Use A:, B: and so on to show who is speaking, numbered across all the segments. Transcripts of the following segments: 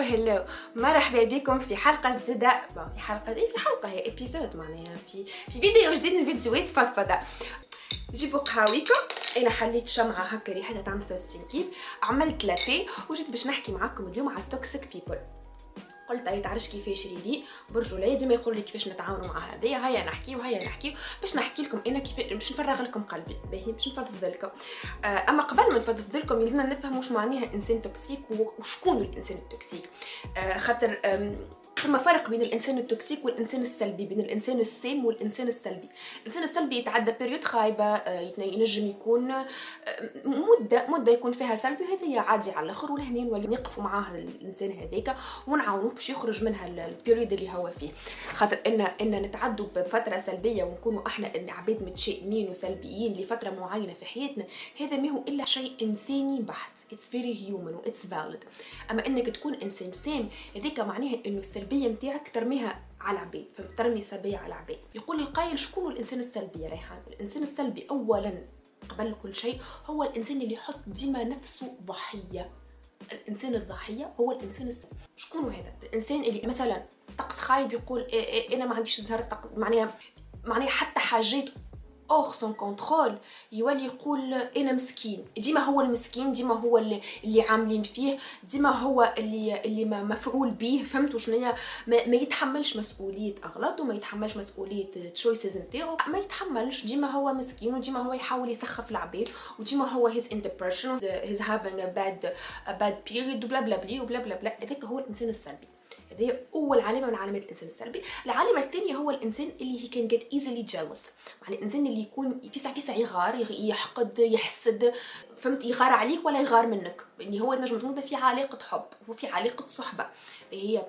A: hello مرحبا بكم في حلقة جديدة. في حلقة إيه؟ في حلقة هي épisode معناها. في في فيديو جديد من فيديوهات فضفضة. جيبوا قهاويكم أنا حليت شمعة هكا ريحتها تعمل 63 كيف عملت لاتيه وجيت باش نحكي معاكم اليوم على ال toxic people قلت هاي تعرفش كيفاش really. برجولية ديما يقول لي كيفاش نتعاونوا مع هذايا هيا نحكي وهيا نحكي باش نحكي لكم أنا كيف باش نفرغ لكم قلبي. باهي باش نفضفض لكم. آه، أما قبل ما نفضفض لكم يلزمنا نفهم واش معناها إنسان toxic وشكون الإنسان ال toxic. آه، خاطر ثم فرق بين الإنسان ال toxic والإنسان السلبي بين الإنسان السام والإنسان السلبي. الإنسان السلبي يتعدى période خايبة آه، ينجم يكون آه، مدة مدة يكون فيها سلبي وهذه عادي على الآخر. ولهنا نولي نقفوا معاه الإنسان هذاك ونعاونوه باش يخرج منها ال- ال période اللي هو فيه. خاطر إن إن نتعدوا بفترة سلبية ونكونوا إحنا عباد متشائمين وسلبيين لفترة معينة في حياتنا هذا ما هو إلا شيء إنساني بحت. it's very human و it's valid أما إنك تكون إنسان سام هذيك معناها إنه السلبية نتاعك ترميها على العباد؟ ترمي سلبية على العباد يقول القائل شكون الإنسان السلبي يا ريحان؟ الإنسان السلبي اولا قبل كل شيء هو الإنسان اللي يحط ديما نفسه ضحية. الإنسان الضحية هو الإنسان السلبي شكون هذا؟ الإنسان اللي مثلا طقس خايب يقول إيه إيه أنا ما عنديش زهر معناها معناها حتى حاجات hors son contrôle يولي يقول أنا مسكين. ديما هو المسكين ديما هو اللي, عاملين فيه ديما هو اللي اللي مفعول به فهمت شنيا ما, ما يتحملش مسؤولية اغلاطه ما يتحملش مسؤولية ال choices نتاعو. ما يتحملش. ديما هو مسكين وديما هو يحاول يسخف العباد وديما هو he's in depression he's bad a bad period وبلا بلا بلي وبلا بلا بلا. هذاك هو الإنسان السلبي. هذه أول علامه من علامات الإنسان السلبي. العلامه الثانية هو الإنسان اللي he can get easily jealous يعني الإنسان اللي يكون في ساعه في ساعه يغار يغ- يحقد يحسد. فهمت؟ يغار عليك ولا يغار منك. يعني هو نجم تنظر في علاقه حب وفي علاقه صحبة. هي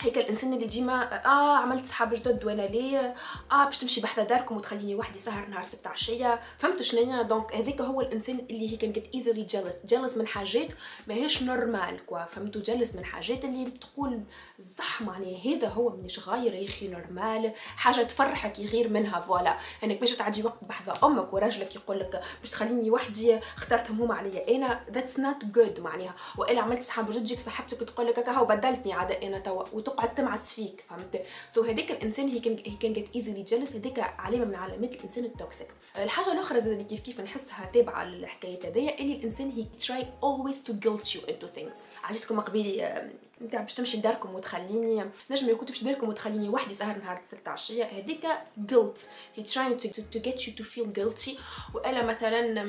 A: هيك الإنسان اللي ديما آه عملت صحاب جدد وأنا ليه؟ آه باش تمشي بحذا داركم وتخليني وحدي سهر نهار ستة عشية. فهمت شنيا donc هذاك هو الإنسان اللي he can easily jealous jealous من حاجات ماهيش normal quoi فهمتوا؟ jealous من حاجات اللي تقول صح معني هذا هو مانيش غاير يا أخي normal حاجة تفرحك يغير منها voilà أنك باش تعدي وقت بحذا أمك وراجلك يقول لك باش تخليني وحدي اخترتهم هما عليا. أنا that's not good معناها. وإلا عملت صحاب جدد تجيك صاحبتك تقول لك هاو بدلتني عاد أنا توا. وتقعد تمعس فيك فهمت؟ so هذيك الإنسان he can he can get easily jealous هذيك علامة من علامات الإنسان ال toxic الحاجة الأخرى اللي كيف كيف نحسها تابعة للحكايه هذيا اللي الإنسان he try always to guilt you into things. عجبتكم قبيلي نتاع باش تمشي لداركم وتخليني نجم يكون تمشي لداركم وتخليني وحدي سهر نهار 6 عشية هذيك guilt. He trying to get you to feel guilty. والا مثلا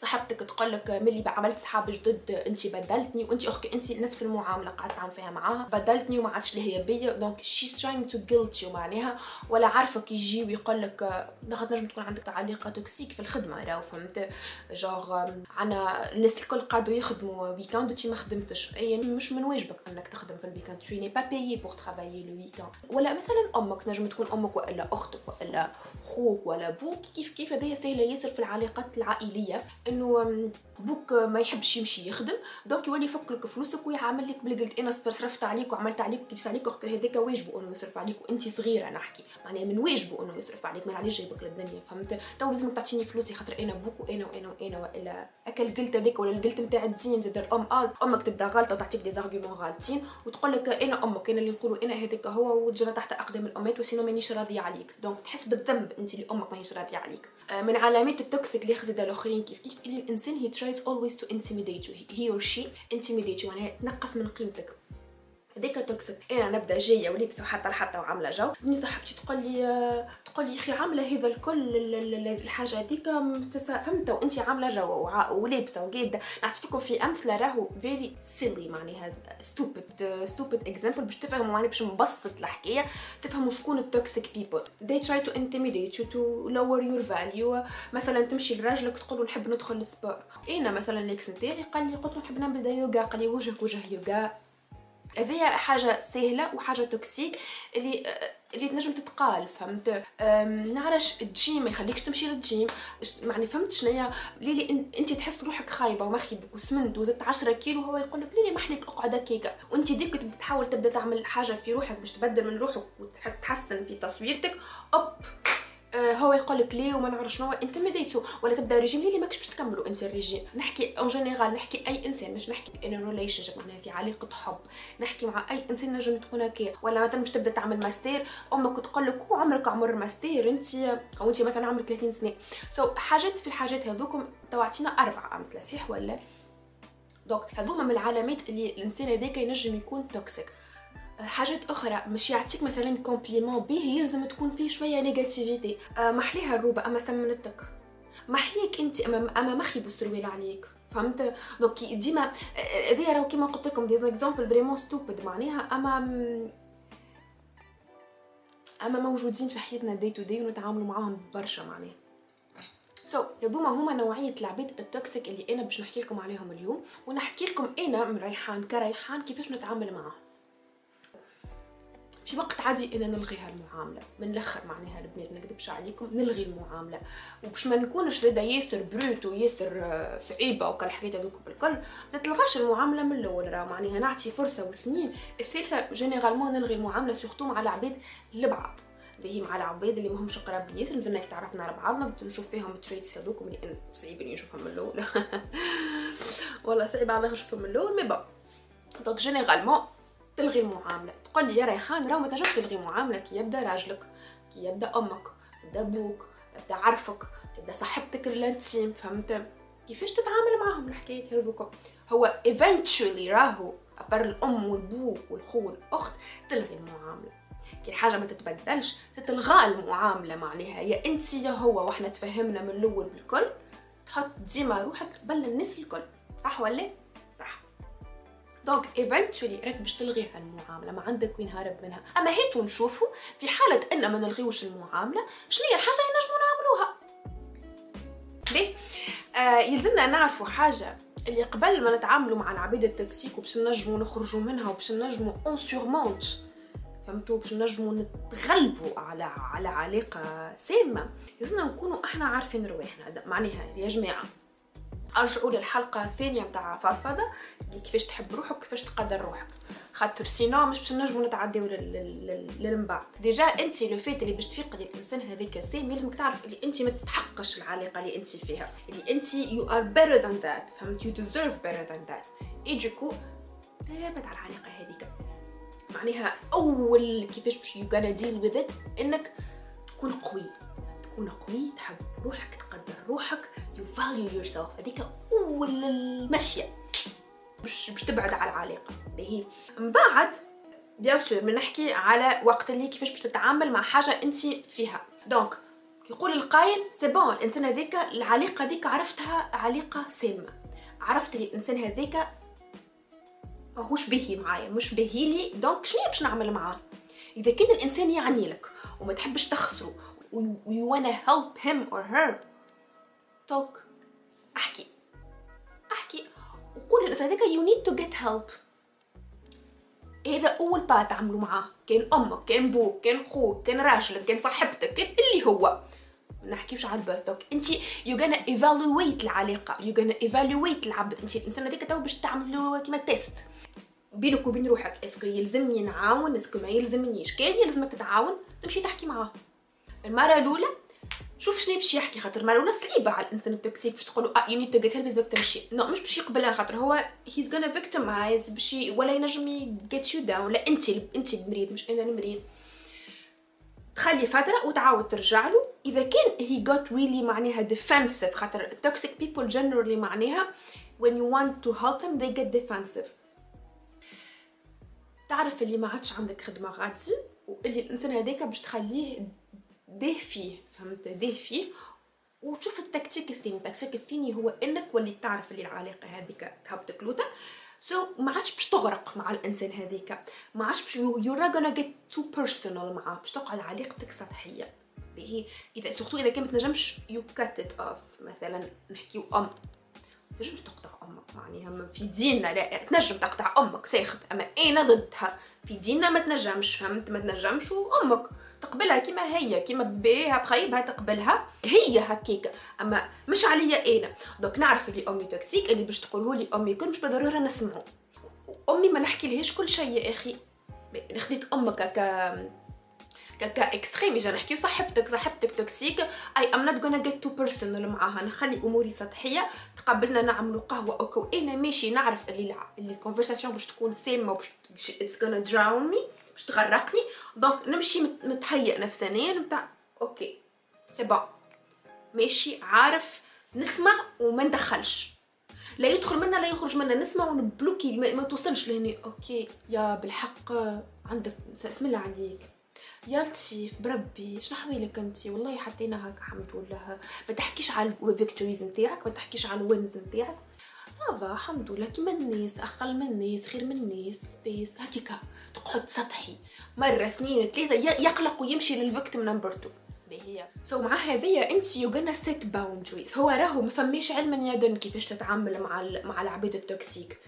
A: صاحبتك تقول لك ملي عملت صحاب جدد انت بدلتني وانت أختي انت نفس المعاملة قعدت تعمل فيها معاها بدلتني وما عادش اللي هي بيا. donc she's trying to guilt you معناها ولا عرفك يجي ويقول لك ناخذ نجم تكون عندك علاقه toxic في الخدمة راهو فهمت؟ جوغ عنا الناس الكل قعدوا يخدموا weekend وانت ما خدمتش. إي مش من واجبك أنك تخدم في ال weekend tu n'es pas payé pour travailler le weekend. ولا مثلا أمك نجم تكون أمك وإلا أختك وإلا خوك ولا أبوك كيف كيف هذايا سهله ياسر في العلاقات العائلية. انه أم، بوك ما يحبش يمشي يخدم. donc يولي يفك لك فلوسك ويعمل لك بلي قلت أنا صرفت عليك وعملت عليك كي عليك هذاك واجبه إنه يصرف عليك وانت صغيرة نحكي. معناها من واجبه إنه يصرف عليك ما علاش جايبك للدنيا فهمت؟ تو لازمك تعطيني فلوسي خاطر أنا بوك وأنا وأنا وأنا والا أكل ال guilt هذاك ولا ال guilt نتاع الدين زاد الام آه أمك تبدأ غلطة وتعطيك des arguments غالطين وتقول لك أنا أمك أنا اللي نقولوا أنا هذاك هو وتجينا تحت أقدام الامهات و sinon مانيش راضية عليك. donc تحس بالذنب انت اللي أمك ماهيش راضية عليك. آه، من علامات ال toxic اللي خزد الأخرين كيف كيف اللي الإنسان he tries always to intimidate you he or she intimidate you معناها تنقص من قيمتك هذيك toxic. أنا نبدا جاية ولابسه وحتى لحتى وعاملة جو. بني صاحبتي تقول لي تقول لي أخي عاملة هذا الكل ال- ال- ال- الحاجة هذيك فهمت؟ وانت عاملة جو ولابسه وقاعدة. نعطي لكم في أمثلة راهو very silly معناها stupid stupid example باش تفهموا معناها باش نبسط الحكاية. تفهموا شكون ال toxic people they try to intimidate you to lower your value. مثلا تمشي لراجلك تقول له نحب ندخل ال sport. أنا مثلا ال ex نتاعي قال لي قلت له نحب نعمل يوغا قال لي وجهك وجه يوغا. هذه حاجة سهلة وحاجة toxic اللي اللي تنجم تتقال فهمت؟ نعرفش الجيم ما يخليكش تمشي للجيم. معني فهمت شنيا؟ ليلي انت تحس روحك خايبة ومخيبك وسمنت وزدت 10 كيلو هو يقول لك ليلي محليك اقعد هكاكا وانت ديك تحاول تبدأ تعمل حاجة في روحك باش تبدل من روحك وتحسن في تصويرتك أوب! آه، هو يقول لك ليه وما نعرف شنو انت ما ديتو ولا تبدأ ريجيم اللي ماكش باش تكملوا انت الريجيم نحكي en général نحكي أي إنسان مش نحكي in relationship معناها في علاقة حب. نحكي مع أي إنسان نجم تكون هكا ولا مثلا باش تبدأ تعمل ماستير أمك تقول لك عمرك عمر ماستير أنت أو أنت مثلا عمرك 30 سنة. so, حاجات في الحاجات هذوكم توعتينا اربعه مثلا صحيح ولا؟ donc هذوما من العلامات اللي الإنسان هذاك ينجم يكون toxic حاجات أخرى مش يعطيك مثلا compliment به يلزم تكون فيه شوية négativité أه محليها الروبة أما سمنتك. محليك أنت أما أما مخي بالسروال عليك. فهمت؟ donc ديما هذه راهو كيما قلت لكم des exemples vraiment stupid معناها أما أما موجودين في حياتنا day to day ونتعاملوا معاهم برشا معناها. so, هذوما هما نوعية العباد ال toxic اللي أنا باش نحكي لكم عليهم اليوم. ونحكي لكم أنا من ريحان كريحان كيفاش نتعامل معاهم. في وقت عادي ان نلغي هالمعاملة. من الآخر معناها البنات نكذبش عليكم نلغي المعاملة. وباش ما نكونش زادا ياسر brute وياسر آه، صعيبة وكل الحكايات هذوك بالكل ما تلغاش المعاملة من الأول. راه معناها نعطي فرصة واثنين. الثالثة généralement نلغي المعاملة surtout مع العباد لبعض به مع العباد اللي ماهمش قراب لي مازلنا كي تعرفنا على بعضنا نشوف فيهم traits هذوك. اللي صعيب اني نشوفهم من الأول. والله صعيب على نشوفهم من الأول mais bon donc généralement تلغي المعامله تقول لي يا ريحان راه ما تنجمش تلغي معاملة. كي يبدأ راجلك كي يبدأ أمك تبدا أبوك تبدا عرفك تبدا صاحبتك ال intime فهمت؟ كيفاش تتعامل معاهم الحكايات هذوك هو eventually راهو à part الأم والبو والخو والأخت تلغي المعاملة. كي الحاجة ما تتبدلش تتلغى المعاملة معناها. يا أنت يا هو وإحنا تفهمنا من الأول بالكل تحط ديما روحك قبل الناس الكل. صح ولا؟ donc eventually راك باش تلغي هالمعامله ما عندك وين هارب منها. أما هيتو نشوفوا في حالة إن ما نلغيوش المعاملة شنو هي الحاجة اللي نجمو نعملوها؟ ليه آه يلزمنا نعرفوا حاجة اللي قبل ما نتعاملوا مع العبيد ال toxic وباش نجموا نخرجوا منها وباش نجموا on surmonte فهمتوا باش نجموا نتغلبوا على على علاقة سامة لازمنا نكونوا إحنا عارفين رواحنا معناها يا جماعة. أرجعوا للحلقة الثانية نتاع فضفضة كيفاش تحب روحك وكيفاش تقدر روحك. خاطر sinon مش باش نجمو نتعداو للمن بعد déjà أنت le fait اللي باش تفيقدي الإنسان هذاك سامي لازمك تعرف اللي أنت ما تستحقش العلاقة اللي أنت فيها. اللي أنت you are better than that فهمت؟ you deserve better than that et du coup ثابت على العلاقة هذيك. معناها أول كيفاش باش you gonna deal with إنك تكون قوي. تكون قوي تحب روحك تقدر روحك you value yourself هذيك أول المشيه باش باش تبعد على العلاقه باهي. من بعد bien sûr بنحكي على وقت اللي كيفاش باش تتعامل مع حاجة أنت فيها. donc يقول القايل c'est bon الإنسان هذيك العلاقه هذيك عرفتها علاقه سامة. عرفت لي الإنسان هذيك ماهوش باهي معايا مش باهي لي. donc شنو باش نعمل معاه؟ إذا كان الإنسان يعني لك وما تحبش تخسره you wanna help him or her. Talk. أحكي. أحكي. وقول هذاك you need to get help. هذا أول pas تعملوا معاه. كان أمك كان بوك كان خوك كان راجلك كان صاحبتك كان اللي هو. ما نحكيوش على الباس donc انت you gonna evaluate العلاقة. you gonna evaluate العبد انت الإنسان هذاك تو باش تعملوا كيما test بينك وبين روحك est-ce que يلزمني نعاون est-ce que ما يلزمنيش. كان يلزمك تعاون تمشي تحكي معاه. المرة الأولى شوف شنو باش يحكي خاطر المرة الأولى صعيبة على الإنسان ال toxic باش تقولوا آه you need to get help لازمك تمشي نو مش باش يقبلها خاطر هو he's gonna victimize باش ولا ينجم get you down لا أنت أنت المريض مش أنا المريض تخلي فترة وتعاود ترجع له. إذا كان he got really معناها defensive خاطر toxic people generally معناها when you want to help them they get defensive. تعرف اللي ما عادش عندك خدمة غادي واللي الإنسان هذاك باش تخليه ده فيه فهمت؟ ده فيه وشوف التكتيك الثاني. التكتيك الثاني هو إنك ولي تعرف اللي العلاقة هذيك تهبطك لوتا so so, ما عادش باش تغرق مع الإنسان هذيك. ما عادش باش you not gonna get too personal معاه. باش تقعد علاقتك سطحية. به اذا surtout إذا كان ما تنجمش you cut off مثلا نحكيو أم. تنجمش تقطع أمك. معناها في ديننا. لا تنجم تقطع أمك. ساخت. أما أنا ضدها. في ديننا ما تنجمش. فهمت؟ ما تنجمش. وأمك. تقبلها كيما هي كيما بيها بخيبها تقبلها. هي هكيك. أما مش عليا أنا. donc نعرف اللي أمي toxic اللي باش تقوله لي أمي كل مش بالضرورة نسمعه. أمي ما نحكي لهاش كل شيء يا أخي. خديت أمك ك cas extrême اجا نحكيو صاحبتك صاحبتك toxic. I am not gonna get too personal معاها. نخلي أموري سطحية تقبلنا نعملوا قهوة okay أنا ماشي نعرف اللي اللي ال conversation باش تكون سامة باش it's gonna drown me باش تغرقني. donc نمشي متهيئ نفسانيا نتاع okay. c'est bon ماشي عارف نسمع وما ندخلش. لا يدخل منا لا يخرج منا. نسمع ونبلوكي ما توصلش لهني okay. يا بالحق عندك اسم الله عليك. يا لطيف بربي شنو حوالك انت والله حطينا هكا حمد لله ما تحكيش على ال victories نتاعك ما تحكيش على ال wins نتاعك. ça va الحمد لله كيما الناس أقل من الناس خير من الناس peace هكيكا تقعد سطحي. مرة اثنين ثلاثة يقلق ويمشي لل victim number 2 هي so so, مع هذيا انت you gonna set boundaries هو راهو ما فماش علم يدن كيفاش تتعامل مع مع العباد ال toxic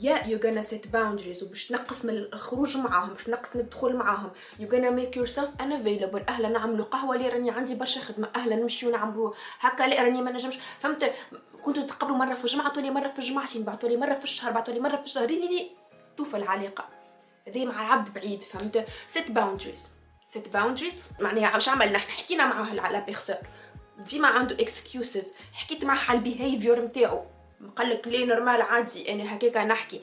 A: يا you gonna set boundaries وباش تنقص من الخروج معاهم باش تنقص من الدخول معاهم. you gonna make yourself unavailable. أهلا نعملوا قهوة لي راني عندي برشا خدمة. أهلا نمشيو نعملوا هكا لي راني ما نجمش. فهمت؟ كنتوا تقبلوا مرة في الجمعة تولي مرة في الجمعتين بعثوا لي مرة في الشهر بعثوا لي مرة في الشهر. اللي توفى العلاقة. هذه مع العبد بعيد فهمت؟ set boundaries set boundaries معناها واش عملنا إحنا حكينا معاه على person ديما عنده excuses حكيت معاه على ال behavior نتاعو قال لك لي normal عادي أنا هكاك نحكي.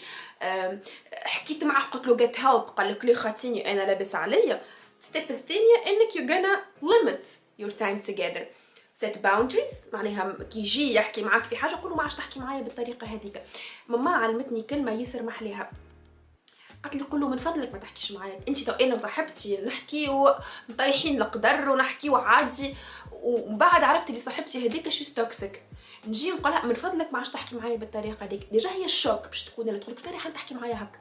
A: حكيت معاه قلت له get help قال لك لي خاطيني أنا لاباس عليا. step الثانية إنك you gonna limit your time together set boundaries معناها كي يجي يحكي معاك في حاجة قول له ما عادش تحكي معايا بالطريقة هذيك ماما علمتني كلمة ياسر محليها قالت لي قول له من فضلك ما تحكيش معايا. انت تو أنا وصاحبتي نحكي ومطيحين القدر ونحكي وعادي. ومن بعد عرفت اللي صاحبتي هذيك she toxic نجي نقول من فضلك ما عادش تحكي معايا بالطريقة هذيك. déjà هي ال choc باش تكون اللي تقول لك ريحان تحكي معايا هكا.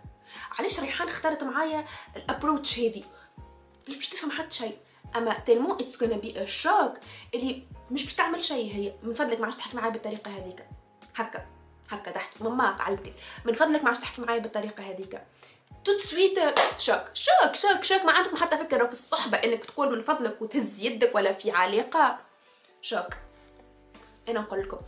A: علاش ريحان اختارت معايا ال approche هذي؟ مش باش تفهم حتى شيء أما tellement it's gonna be choc اللي مش باش تعمل شيء هي. من فضلك ما عادش تحكي معايا بالطريقة هذيك. هكا. هكا تحكي ماما قالت من فضلك ما عادش تحكي معايا بالطريقة هذيك. tout de suite choc choc choc choc ما عندكم حتى فكرة في الصحبة إنك تقول من فضلك وتهز يدك ولا في علاقه choc أنا نقول لكم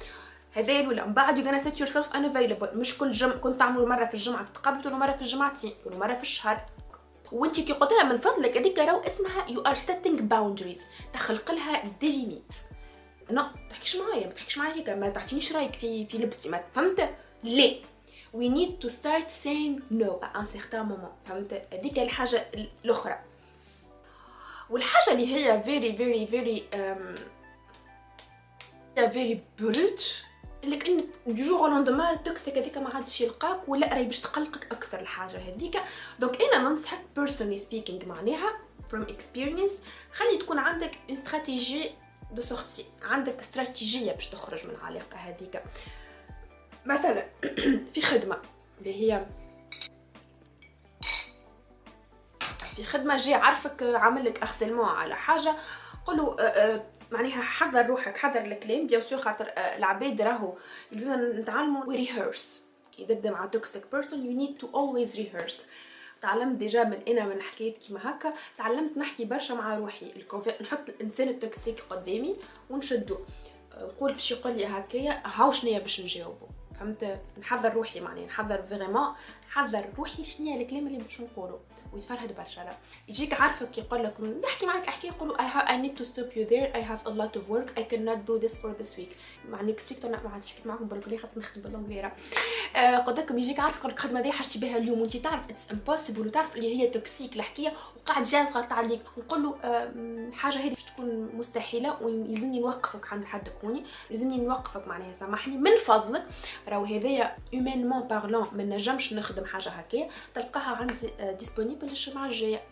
A: هذا ولا من بعد you gonna set yourself unavailable. مش كل يوم كنت تعملوا مرة في الجمعة تتقابلوا مرة في الجمعتين مرة في الشهر. وانت كي قلت لها من فضلك هذيك راهو اسمها you are setting boundaries. تخلق لها des limites no ما تحكيش معايا ما تحكيش معايا هيك ما تعطينيش رأيك في في لبستي. ما فهمت؟ ليه؟ We need to start saying no à un certain moment. فهمت؟ هذيك الحاجة الأخرى. والحاجة اللي هي very very very um, very brut اللي كأن du jour au lendemain toxique هذيك ما عادش يلقاك ولا راهي باش تقلقك أكثر الحاجة هذيك. donc أنا ننصحك personally speaking معناها from experience خلي تكون عندك stratégie de sortie عندك استراتيجيه باش تخرج من العلاقة هذيك. مثلا في خدمة اللي هي في خدمة جاي عارفك عامل لك harcèlement على حاجة قولوا آه، آه، معناها حذر روحك حذر الكلام bien sûr خاطر آه، العباد راهو لازمنا نتعلموا rehearse كي تبدأ مع toxic person you need to always rehearse تعلمت déjà من أنا من حكايات كيما هكا تعلمت نحكي برشا مع روحي. نحط الإنسان ال toxique قدامي ونشدو. نقول باش يقول لي هكايا هاو شنيا باش نجاوبو؟ فهمت؟ نحضر روحي معني نحضر vraiment نحضر روحي شنو الكلام اللي باش نقولو ويتفرهد برشا. لا يجيك عارفك يقول لك نحكي معك أحكي يقولوا I, have, I need to stop you there. I have a lot of work. I cannot do this for this week. مع next week ما عاد حكيت معكم بال anglais خاطر نخدم بال anglais آه لكم يجيك عارف يقول لك خدمة دي حاجتي بها اليوم. وانت تعرف it's impossible وتعرف اللي هي toxique الحكاية وقاعد جاي ضغط عليك نقول له آه حاجة هذه باش تكون مستحيلة ولازمني نوقفك عند حد كوني لازمني نوقفك معناها سامحني. من فضلك راهو هذايا humainement parlant ما نجمش نخدم. حاجة هكايا تلقاها عندي disponible الجمعه الجاية.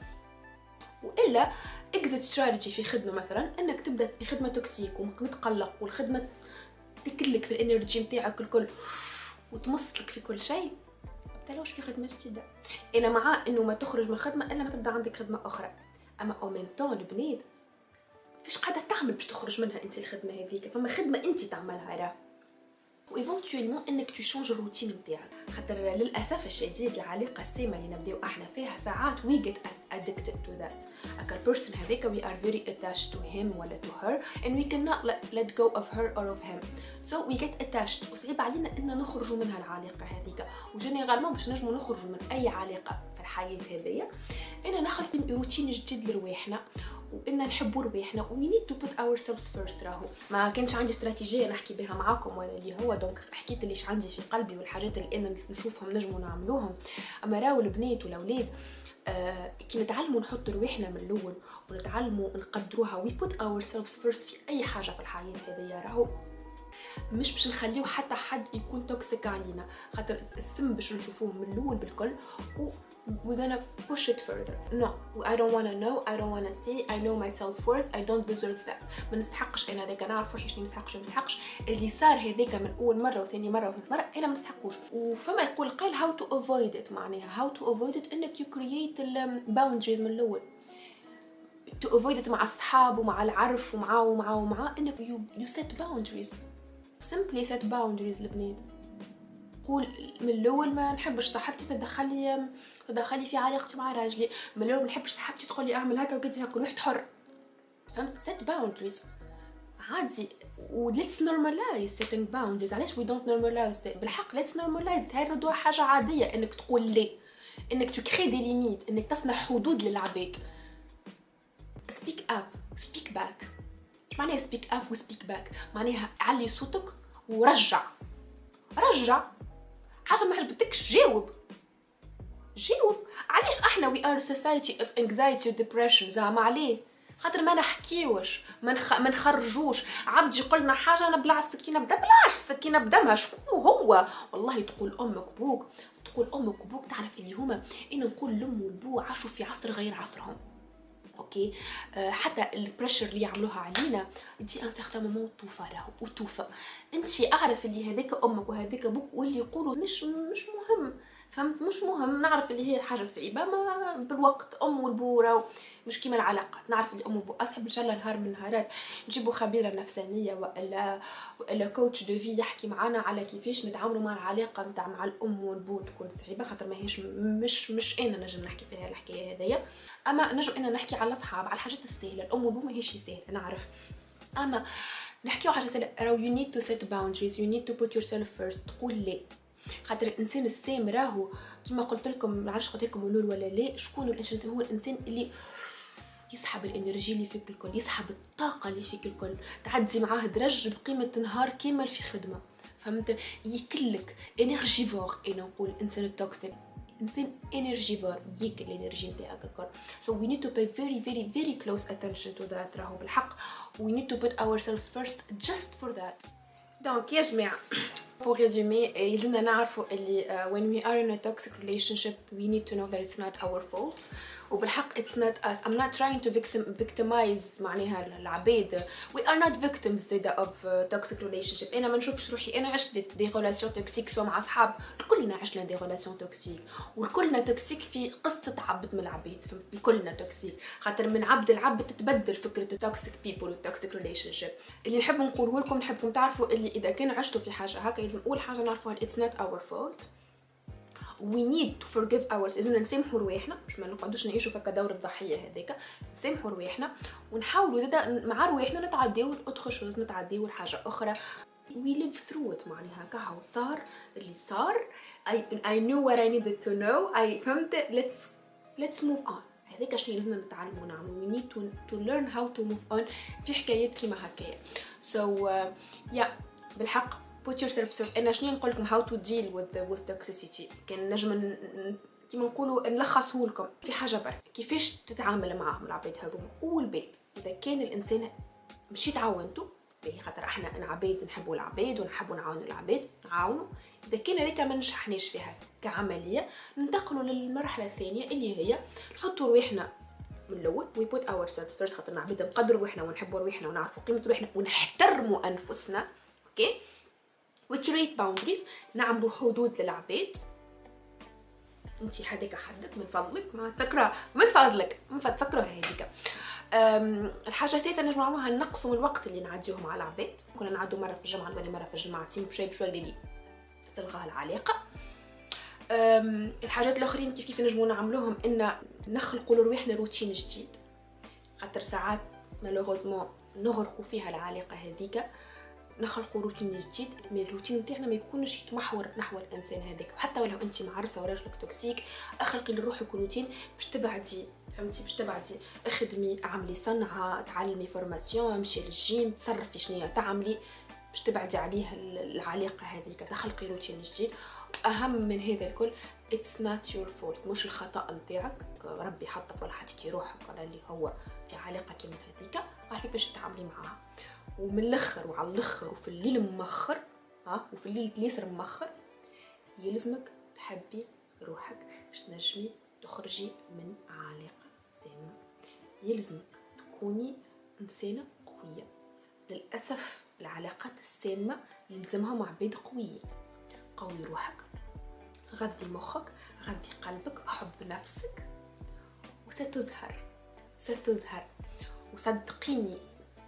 A: وإلا exit strategy في خدمة مثلا إنك تبدأ في خدمة toxique ومتقلق والخدمة تاكلك في ال énergie نتاعك الكل وتمسكك في كل شيء. تلوش في خدمة جديدة. أنا مع إنه ما تخرج من الخدمه إلا ما تبدأ عندك خدمة أخرى. أما au même temps البنات فاش قاعدة تعمل باش تخرج منها أنت الخدمة هذيك. فما خدمة أنت تعملها راه. و éventuellement إنك ت change الروتين نتاعك خاطر للأسف الشديد العلاقة السامة اللي نبداو إحنا فيها ساعات we get addicted to that. هكا ال personne هذاك we are very attached to him ولا to her and we cannot let, let go of her or of him. So we get attached. وصعيب علينا ان نخرجوا منها العلاقة هذيك. و généralement باش نجموا نخرجوا من أي علاقة. الحياة هذيا. أنا نخلق روتين جديد لرواحنا وان نحبوا رواحنا و we need to put ourselves first راهو. ما كانش عندي استراتيجية نحكي بها معاكم ولا اللي هو donc حكيت اللي عندي في قلبي والحاجات اللي أنا نشوفهم نجموا نعملوهم. أما راهو البنات والأولاد آه كي نتعلموا نحط رواحنا من الأول ونتعلموا نقدروها we put ourselves first في أي حاجة في الحياة هذه راهو. مش باش نخليو حتى حد يكون toxique علينا خاطر السم باش نشوفوه من الأول بالكل و we're gonna push it further no I don't wanna know I don't wanna see I know my self worth I don't deserve that ما نستحقش أنا هذاك نعرف روحي شنو نستحقش ما نستحقش اللي صار هذاك من اول مره وثاني مره وثالث مره أنا ما نستحقوش وفما يقول قال how to avoid it معناها how to avoid it انك you create boundaries من الأول to avoid it مع الصحاب ومع العرف ومعاه ومعاه ومعاه انك you, you set boundaries simply set boundaries البنات قول من الأول ما نحبش صاحبتي تدخلي تدخلي في علاقتي مع راجلي. من الأول ما نحبش صاحبتي تقول لي أعمل هكا وكذا كل واحد حر. فهمت؟ Set boundaries. عادي. و let's normalize setting boundaries. علاش we don't normalize بالحق let's normalize هاي الردوة حاجة عادية إنك تقول لي. إنك تكري دي ليميت إنك تصنع حدود للعباد speak up. Speak back. معناها speak up و speak back. معناها علي صوتك ورجع. رجع. حاجة ما عجبتكش جاوب. جاوب. علاش إحنا we are a society of anxiety و depression زعما عليه؟ خاطر ما نحكيوش ما منخ... نخرجوش. عبد يقول لنا حاجة نبلع السكينه بدم بلاش السكينه بدمها شكون هو؟ والله تقول أمك وبوك تقول أمك وبوك تعرف اللي هما ان نقول الام والبو عاشوا في عصر غير عصرهم. okay أه حتى ال pressure اللي يعملوها علينا انت un certain moment توفى راهو وتوفى انت أعرف اللي هذاك أمك وهذاك أبوك واللي يقولوا مش مش مهم. فهمت؟ مش مهم نعرف اللي هي حاجة صعيبه ما بالوقت أم والبو مش كيما العلاقات نعرف اللي أم وبو اصحب إن شاء الله نهار من النهارات نجيبوا خبيرة نفسانية والا وإلا coach de vie يحكي معنا على كيفاش نتعاملوا مع العلاقة نتاع مع الأم والبو تكون صعيبة خاطر ماهيش مش مش أنا نجم نحكي فيها الحكاية هذيا أما نجم أنا نحكي على الأصحاب على الحاجات السهلة. الأم والبو ماهيش سهله نعرف. أما نحكيو على سهلة. راهو you need to set boundaries you need to put yourself first تقول لي. خاطر الإنسان السام راهو كما قلت لكم ما نعرفش قلت لكم ولا لا شكون الإنسان هو الإنسان اللي يسحب ال énergie اللي فيك الكل يسحب الطاقة اللي فيك الكل. تعدي معاه درج بقيمة نهار كامل في خدمة. فهمت؟ يكلك énergivore أنا نقول الانسان ال toxique إنسان énergivore ياكل ال énergie نتاعك الكل. So we need to pay very very very close attention to that راهو بالحق. We need to put ourselves first just for that. دونك يا جماعه pour résumer يلزمنا نعرفوا اللي uh, when we are in a toxic relationship we need to know that it's not our fault وبالحق it's not us. I'm not trying to victim, victimize معناها العباد we are not victims زيدا of uh, toxic relationship. أنا ما نشوفش روحي. أنا عشت des relations toxiques سواء مع أصحاب. كلنا عشنا des relations toxiques وكلنا toxique في قصة عبد من العباد فهمت؟ كلنا toxique خاطر من عبد العبد تتبدل فكرة ال toxic people وال toxic relationship اللي نحب نقوله لكم نحبكم تعرفوا اللي إذا كان عشتوا في حاجة هكا لازم أول حاجة نعرفوها it's not our fault. We need to forgive ourselves. إذا نسامحوا رواحنا مش ما نقعدوش نعيشوا في دور الضحيه هذاك نسامحوا رواحنا ونحاولوا زادا مع رواحنا نتعداو autre chose نتعداو لحاجه أخرى. We live through it معناها كهو صار اللي صار. I, I knew what I needed to know. I فهمت let's let's move on. هذاك شنو لازمنا نتعلموا we need to, to learn how to move on في حكايات كيما هكايا. So uh, yeah بالحق put yourself so أنا شنو نقول لكم how to deal with the, with toxicity. كان نجم كيما نقولوا نلخصه لكم. في حاجة برك. كيفاش تتعامل معاهم العباد هذوما؟ أول باب إذا كان الإنسان مشيت عاونته باهي خاطر إحنا أنا عباد نحبوا العباد ونحبوا نعاونوا العباد نعاونوا. إذا كان هذيك ما نجحناش فيها كعملية ننتقلوا للمرحلة الثانية اللي هي نحطوا رواحنا من الأول. we put ourselves first خاطر عباد نقدروا روحنا ونحبوا روحنا ونعرفوا قيمة روحنا ونحترموا أنفسنا. okay we create boundaries. نعملوا حدود للعباد انت هذيك حدك من فضلك. ما تفكرها من فضلك. من فضلك. فكروا هذيك. الحاجة الثالثة نجمو نعملوها نقصوا الوقت اللي نعديوه مع العباد كنا نعدو مرة في الجمعة ولا مرة في الجمعتين بشوي بشوي اللي تلغى العلاقة. الحاجات الأخرين كيف كيف نجمو نعملوهم؟ إن نخلقوا لروحنا روتين جديد. خاطر ساعات مالوغوزمون نغرقوا فيها العلاقة هذيك. نخلقوا روتين جديد mais ال routine تاعنا ما يكونش يتمحور نحو الإنسان هذاك. وحتى ولو أنت معرسة وراجلك toxique أخلقي لروحك روتين باش تبعدي فهمتي؟ باش تبعدي. اخدمي اعملي صنعة تعلمي formation امشي للجيم تصرفي شنو تعملي باش تبعدي عليه العلاقة هذيك تخلقي روتين جديد. أهم من هذا الكل it's not your fault مش الخطأ نتاعك. ربي حطك ولا حطيتي روحك ولا اللي هو في علاقه كيما هذيك عارفه كيفاش تتعاملي معاها. ومن الآخر وعلى الآخر وفي الليل مخر ها؟ وفي الليل اليسر مخر يلزمك تحبي روحك باش تنجمي تخرجي من علاقه سامة. يلزمك تكوني إنسانة قوية. للأسف العلاقات السامة يلزمها مع عباد قويين قوي روحك غذي مخك غذي قلبك حب نفسك. وستزهر ستزهر وصدقيني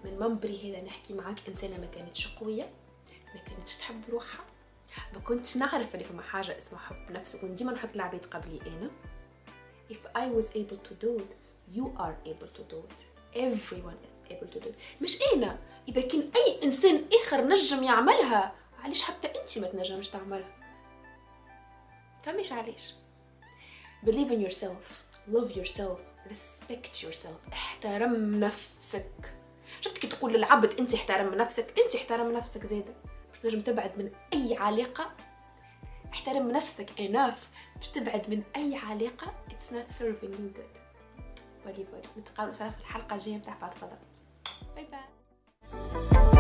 A: من منبري هذا نحكي معاك إنسانة ما كانتش قوية ما كانتش تحب روحها ما كنتش نعرف اللي فما حاجة اسمها حب نفس وكنت ديما نحط العباد قبلي أنا. If I was able to do it you are able to do it. Everyone is able to do it. مش أنا إذا كان أي إنسان آخر نجم يعملها علاش حتى انت ما تنجمش تعملها؟ فمش علاش. Believe in yourself love yourself respect yourself احترم نفسك. شفت كي تقول للعبد انت احترم نفسك انت احترم نفسك زيادة باش نجم تبعد من أي علاقة احترم نفسك enough باش تبعد من أي علاقة it's not serving you good. فالي فالي نتقابلوا في الحلقة الجاية متاع فضفضة باي باي